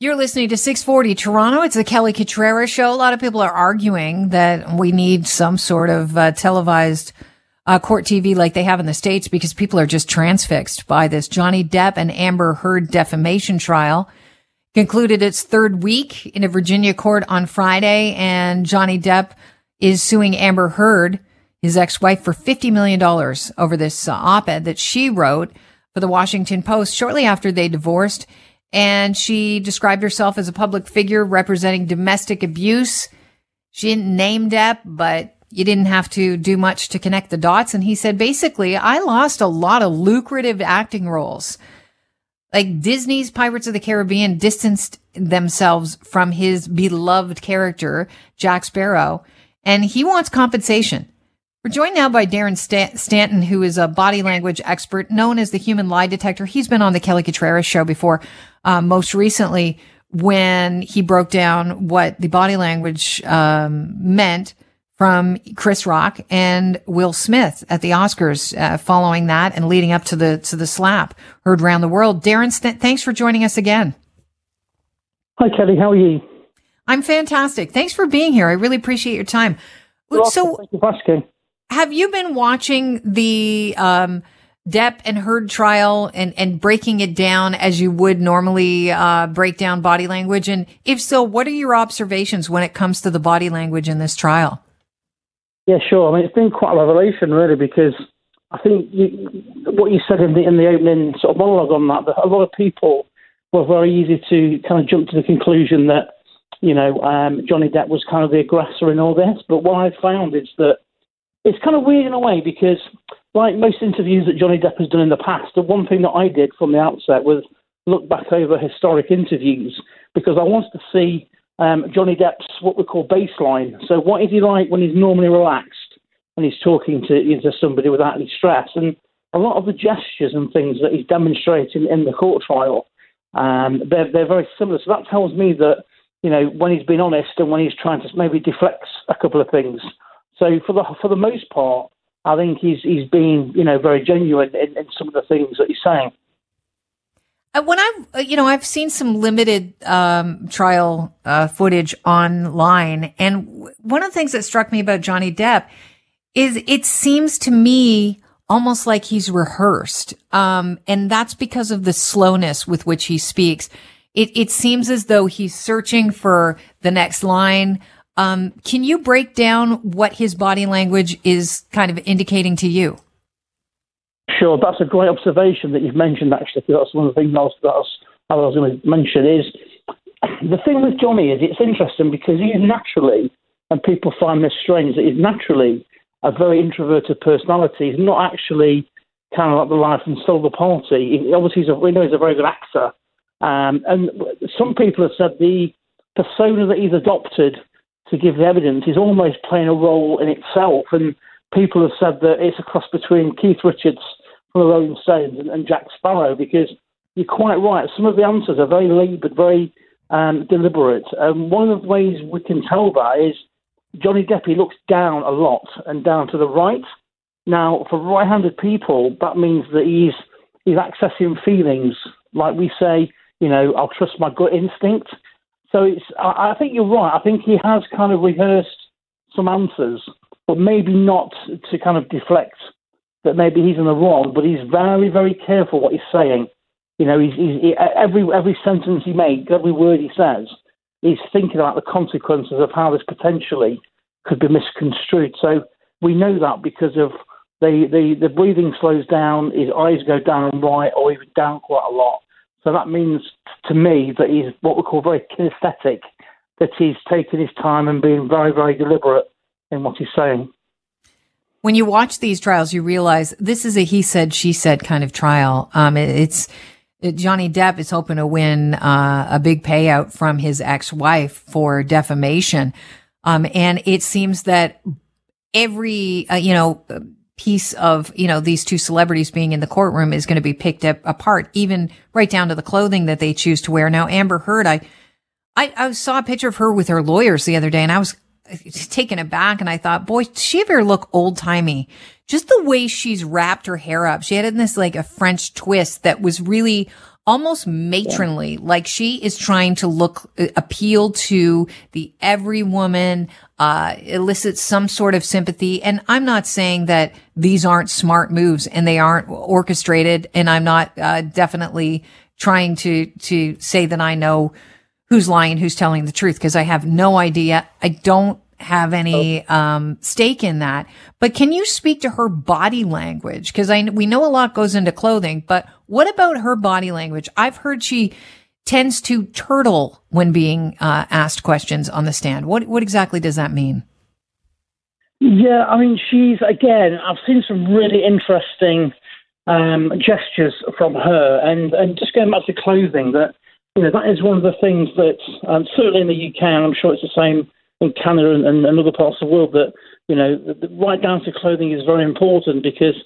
You're listening to 640 Toronto. It's the Kelly Cutrara show. A lot of people are arguing that we need some sort of uh, televised uh, court TV like they have in the States because people are just transfixed by this. Johnny Depp and Amber Heard defamation trial concluded its third week in a Virginia court on Friday, and Johnny Depp is suing Amber Heard, his ex-wife, for $50 million over this uh, op-ed that she wrote for the Washington Post shortly after they divorced and she described herself as a public figure representing domestic abuse. She didn't name Depp, but you didn't have to do much to connect the dots. And he said, basically, I lost a lot of lucrative acting roles. Like Disney's Pirates of the Caribbean distanced themselves from his beloved character, Jack Sparrow, and he wants compensation. We're joined now by Darren Stanton, who is a body language expert known as the human lie detector. He's been on the Kelly Cutrara show before, uh, most recently when he broke down what the body language um, meant from Chris Rock and Will Smith at the Oscars uh, following that and leading up to the to the slap heard around the world. Darren, St- thanks for joining us again. Hi, Kelly. How are you? I'm fantastic. Thanks for being here. I really appreciate your time. You're so, thank you for asking have you been watching the um, Depp and Heard trial and, and breaking it down as you would normally uh, break down body language? And if so, what are your observations when it comes to the body language in this trial? Yeah, sure. I mean, it's been quite a revelation, really, because I think you, what you said in the in the opening sort of monologue on that, that a lot of people were very easy to kind of jump to the conclusion that you know um, Johnny Depp was kind of the aggressor in all this. But what I've found is that it's kind of weird in a way because, like most interviews that Johnny Depp has done in the past, the one thing that I did from the outset was look back over historic interviews because I wanted to see um, Johnny Depp's what we call baseline. So, what is he like when he's normally relaxed and he's talking to, to somebody without any stress? And a lot of the gestures and things that he's demonstrating in the court trial, um, they're, they're very similar. So, that tells me that, you know, when he's been honest and when he's trying to maybe deflect a couple of things so for the for the most part, I think he's he's being you know very genuine in, in some of the things that he's saying. Uh, when I've uh, you know I've seen some limited um, trial uh, footage online, and one of the things that struck me about Johnny Depp is it seems to me almost like he's rehearsed, um, and that's because of the slowness with which he speaks. It it seems as though he's searching for the next line. Um, can you break down what his body language is kind of indicating to you? Sure, that's a great observation that you've mentioned. Actually, that's one of the things I was, was, I was going to mention. Is the thing with Johnny is it's interesting because he's naturally, and people find this strange, that he's naturally a very introverted personality. He's not actually kind of like the life and soul of the party. He, obviously, he's a, we know he's a very good actor. Um, and some people have said the persona that he's adopted to give evidence is almost playing a role in itself. And people have said that it's a cross between Keith Richards from the Rolling Stones and, and Jack Sparrow because you're quite right. Some of the answers are very laboured, very um, deliberate. And one of the ways we can tell that is Johnny Depp looks down a lot and down to the right. Now, for right-handed people, that means that he's he's accessing feelings like we say, you know, I'll trust my gut instinct. So it's, I, think you're right. I think he has kind of rehearsed some answers, but maybe not to kind of deflect that maybe he's in the wrong. But he's very, very careful what he's saying. You know, he's, he's he, every every sentence he makes, every word he says, he's thinking about the consequences of how this potentially could be misconstrued. So we know that because of the, the, the breathing slows down, his eyes go down and right, or even down quite a lot. So that means to me that he's what we call very kinesthetic, that he's taking his time and being very, very deliberate in what he's saying. When you watch these trials, you realize this is a he said, she said kind of trial. Um, it, it's it, Johnny Depp is hoping to win uh, a big payout from his ex-wife for defamation. Um, and it seems that every, uh, you know, piece of, you know, these two celebrities being in the courtroom is going to be picked up apart, even right down to the clothing that they choose to wear. Now, Amber Heard, I, I, I saw a picture of her with her lawyers the other day and I was uh, taken aback and I thought, boy, she ever look old timey? Just the way she's wrapped her hair up. She had in this like a French twist that was really almost matronly, yeah. like she is trying to look, uh, appeal to the every woman, uh, elicit some sort of sympathy. And I'm not saying that these aren't smart moves and they aren't orchestrated. And I'm not, uh, definitely trying to, to say that I know who's lying, who's telling the truth, because I have no idea. I don't have any oh. um, stake in that. But can you speak to her body language? Because I we know a lot goes into clothing, but what about her body language? I've heard she tends to turtle when being uh, asked questions on the stand. What what exactly does that mean? Yeah, I mean, she's again. I've seen some really interesting um, gestures from her, and and just going back to clothing, that you know that is one of the things that um, certainly in the UK, and I'm sure it's the same in Canada and, and other parts of the world that you know the, the right down to clothing is very important because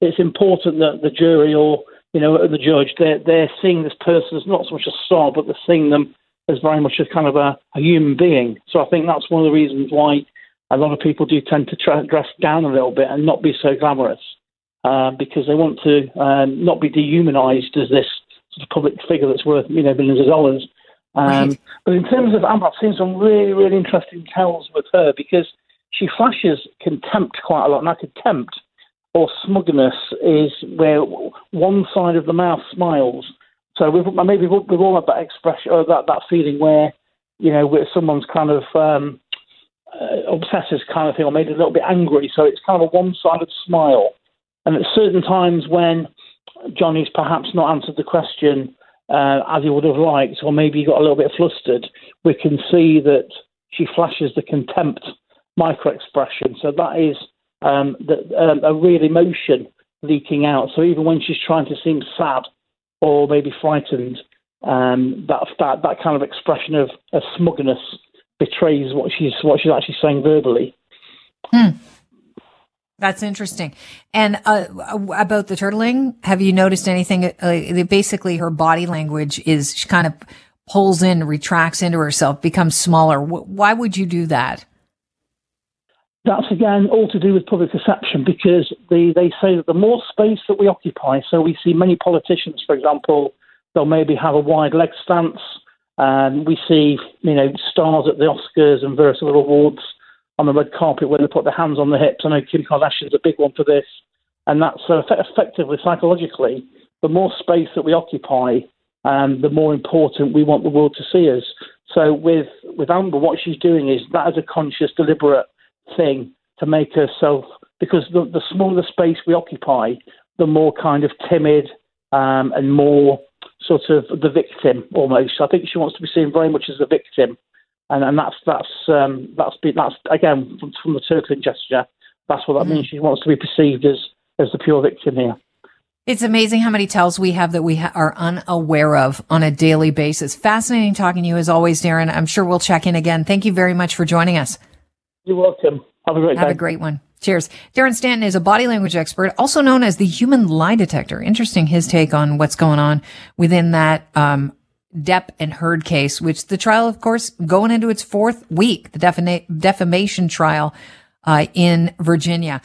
it's important that the jury or you know the judge they're they're seeing this person as not so much a star but they're seeing them as very much as kind of a, a human being. So I think that's one of the reasons why a lot of people do tend to try, dress down a little bit and not be so glamorous uh, because they want to um, not be dehumanized as this sort of public figure that's worth you know millions of dollars. Um. But in terms of Amber, I've seen some really, really interesting tells with her because she flashes contempt quite a lot. Now, contempt or smugness is where one side of the mouth smiles. So we've, maybe we've all had that expression or that, that feeling where, you know, where someone's kind of um, uh, obsessive kind of thing or maybe a little bit angry. So it's kind of a one-sided smile. And at certain times when Johnny's perhaps not answered the question uh, as he would have liked, or maybe he got a little bit flustered, we can see that she flashes the contempt micro expression. So that is um, the, um, a real emotion leaking out. So even when she's trying to seem sad or maybe frightened, um, that, that that kind of expression of, of smugness betrays what she's what she's actually saying verbally. Hmm. That's interesting. And uh, about the turtling, have you noticed anything? Uh, basically, her body language is she kind of pulls in, retracts into herself, becomes smaller. Why would you do that? That's again all to do with public perception because they, they say that the more space that we occupy, so we see many politicians, for example, they'll maybe have a wide leg stance. Um, we see, you know, stars at the Oscars and various other awards on the red carpet when they put their hands on their hips. I know Kim Kardashian's a big one for this, and that's uh, effectively psychologically the more space that we occupy, um, the more important we want the world to see us. So with with Amber, what she's doing is that is a conscious, deliberate thing to make herself because the, the smaller space we occupy, the more kind of timid um, and more sort of the victim almost. I think she wants to be seen very much as a victim and and that's that's um, that's that's again from, from the turtling gesture. That's what that mm-hmm. means. She wants to be perceived as as the pure victim here. It's amazing how many tells we have that we ha- are unaware of on a daily basis. Fascinating talking to you as always, Darren. I'm sure we'll check in again. Thank you very much for joining us. You're welcome. Have a great Have day. a great one. Cheers. Darren Stanton is a body language expert, also known as the human lie detector. Interesting his take on what's going on within that um, Depp and Heard case, which the trial, of course, going into its fourth week, the defama- defamation trial uh, in Virginia.